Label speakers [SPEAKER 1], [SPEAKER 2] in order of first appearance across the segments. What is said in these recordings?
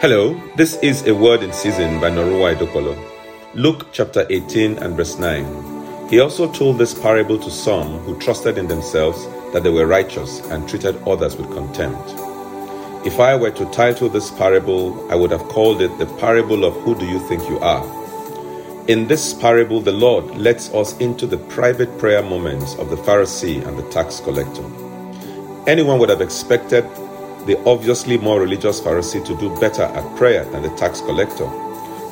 [SPEAKER 1] Hello, this is a word in season by Norua Idokolo. Luke chapter 18 and verse 9. He also told this parable to some who trusted in themselves that they were righteous and treated others with contempt. If I were to title this parable, I would have called it the parable of who do you think you are? In this parable, the Lord lets us into the private prayer moments of the Pharisee and the tax collector. Anyone would have expected the obviously more religious Pharisee to do better at prayer than the tax collector,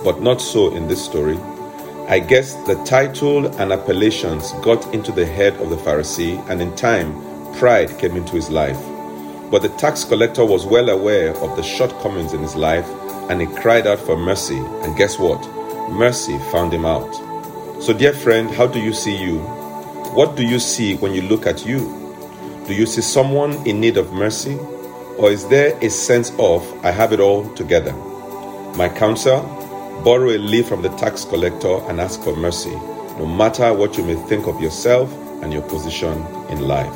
[SPEAKER 1] but not so in this story. I guess the title and appellations got into the head of the Pharisee, and in time, pride came into his life. But the tax collector was well aware of the shortcomings in his life, and he cried out for mercy. And guess what? Mercy found him out. So, dear friend, how do you see you? What do you see when you look at you? Do you see someone in need of mercy? Or is there a sense of, I have it all together? My counsel, borrow a leaf from the tax collector and ask for mercy, no matter what you may think of yourself and your position in life.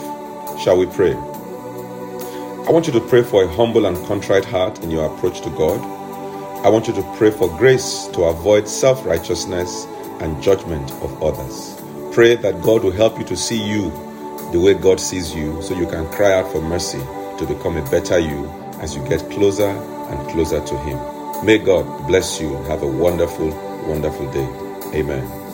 [SPEAKER 1] Shall we pray? I want you to pray for a humble and contrite heart in your approach to God. I want you to pray for grace to avoid self righteousness and judgment of others. Pray that God will help you to see you the way God sees you so you can cry out for mercy to become a better you as you get closer and closer to Him. May God bless you and have a wonderful, wonderful day. Amen.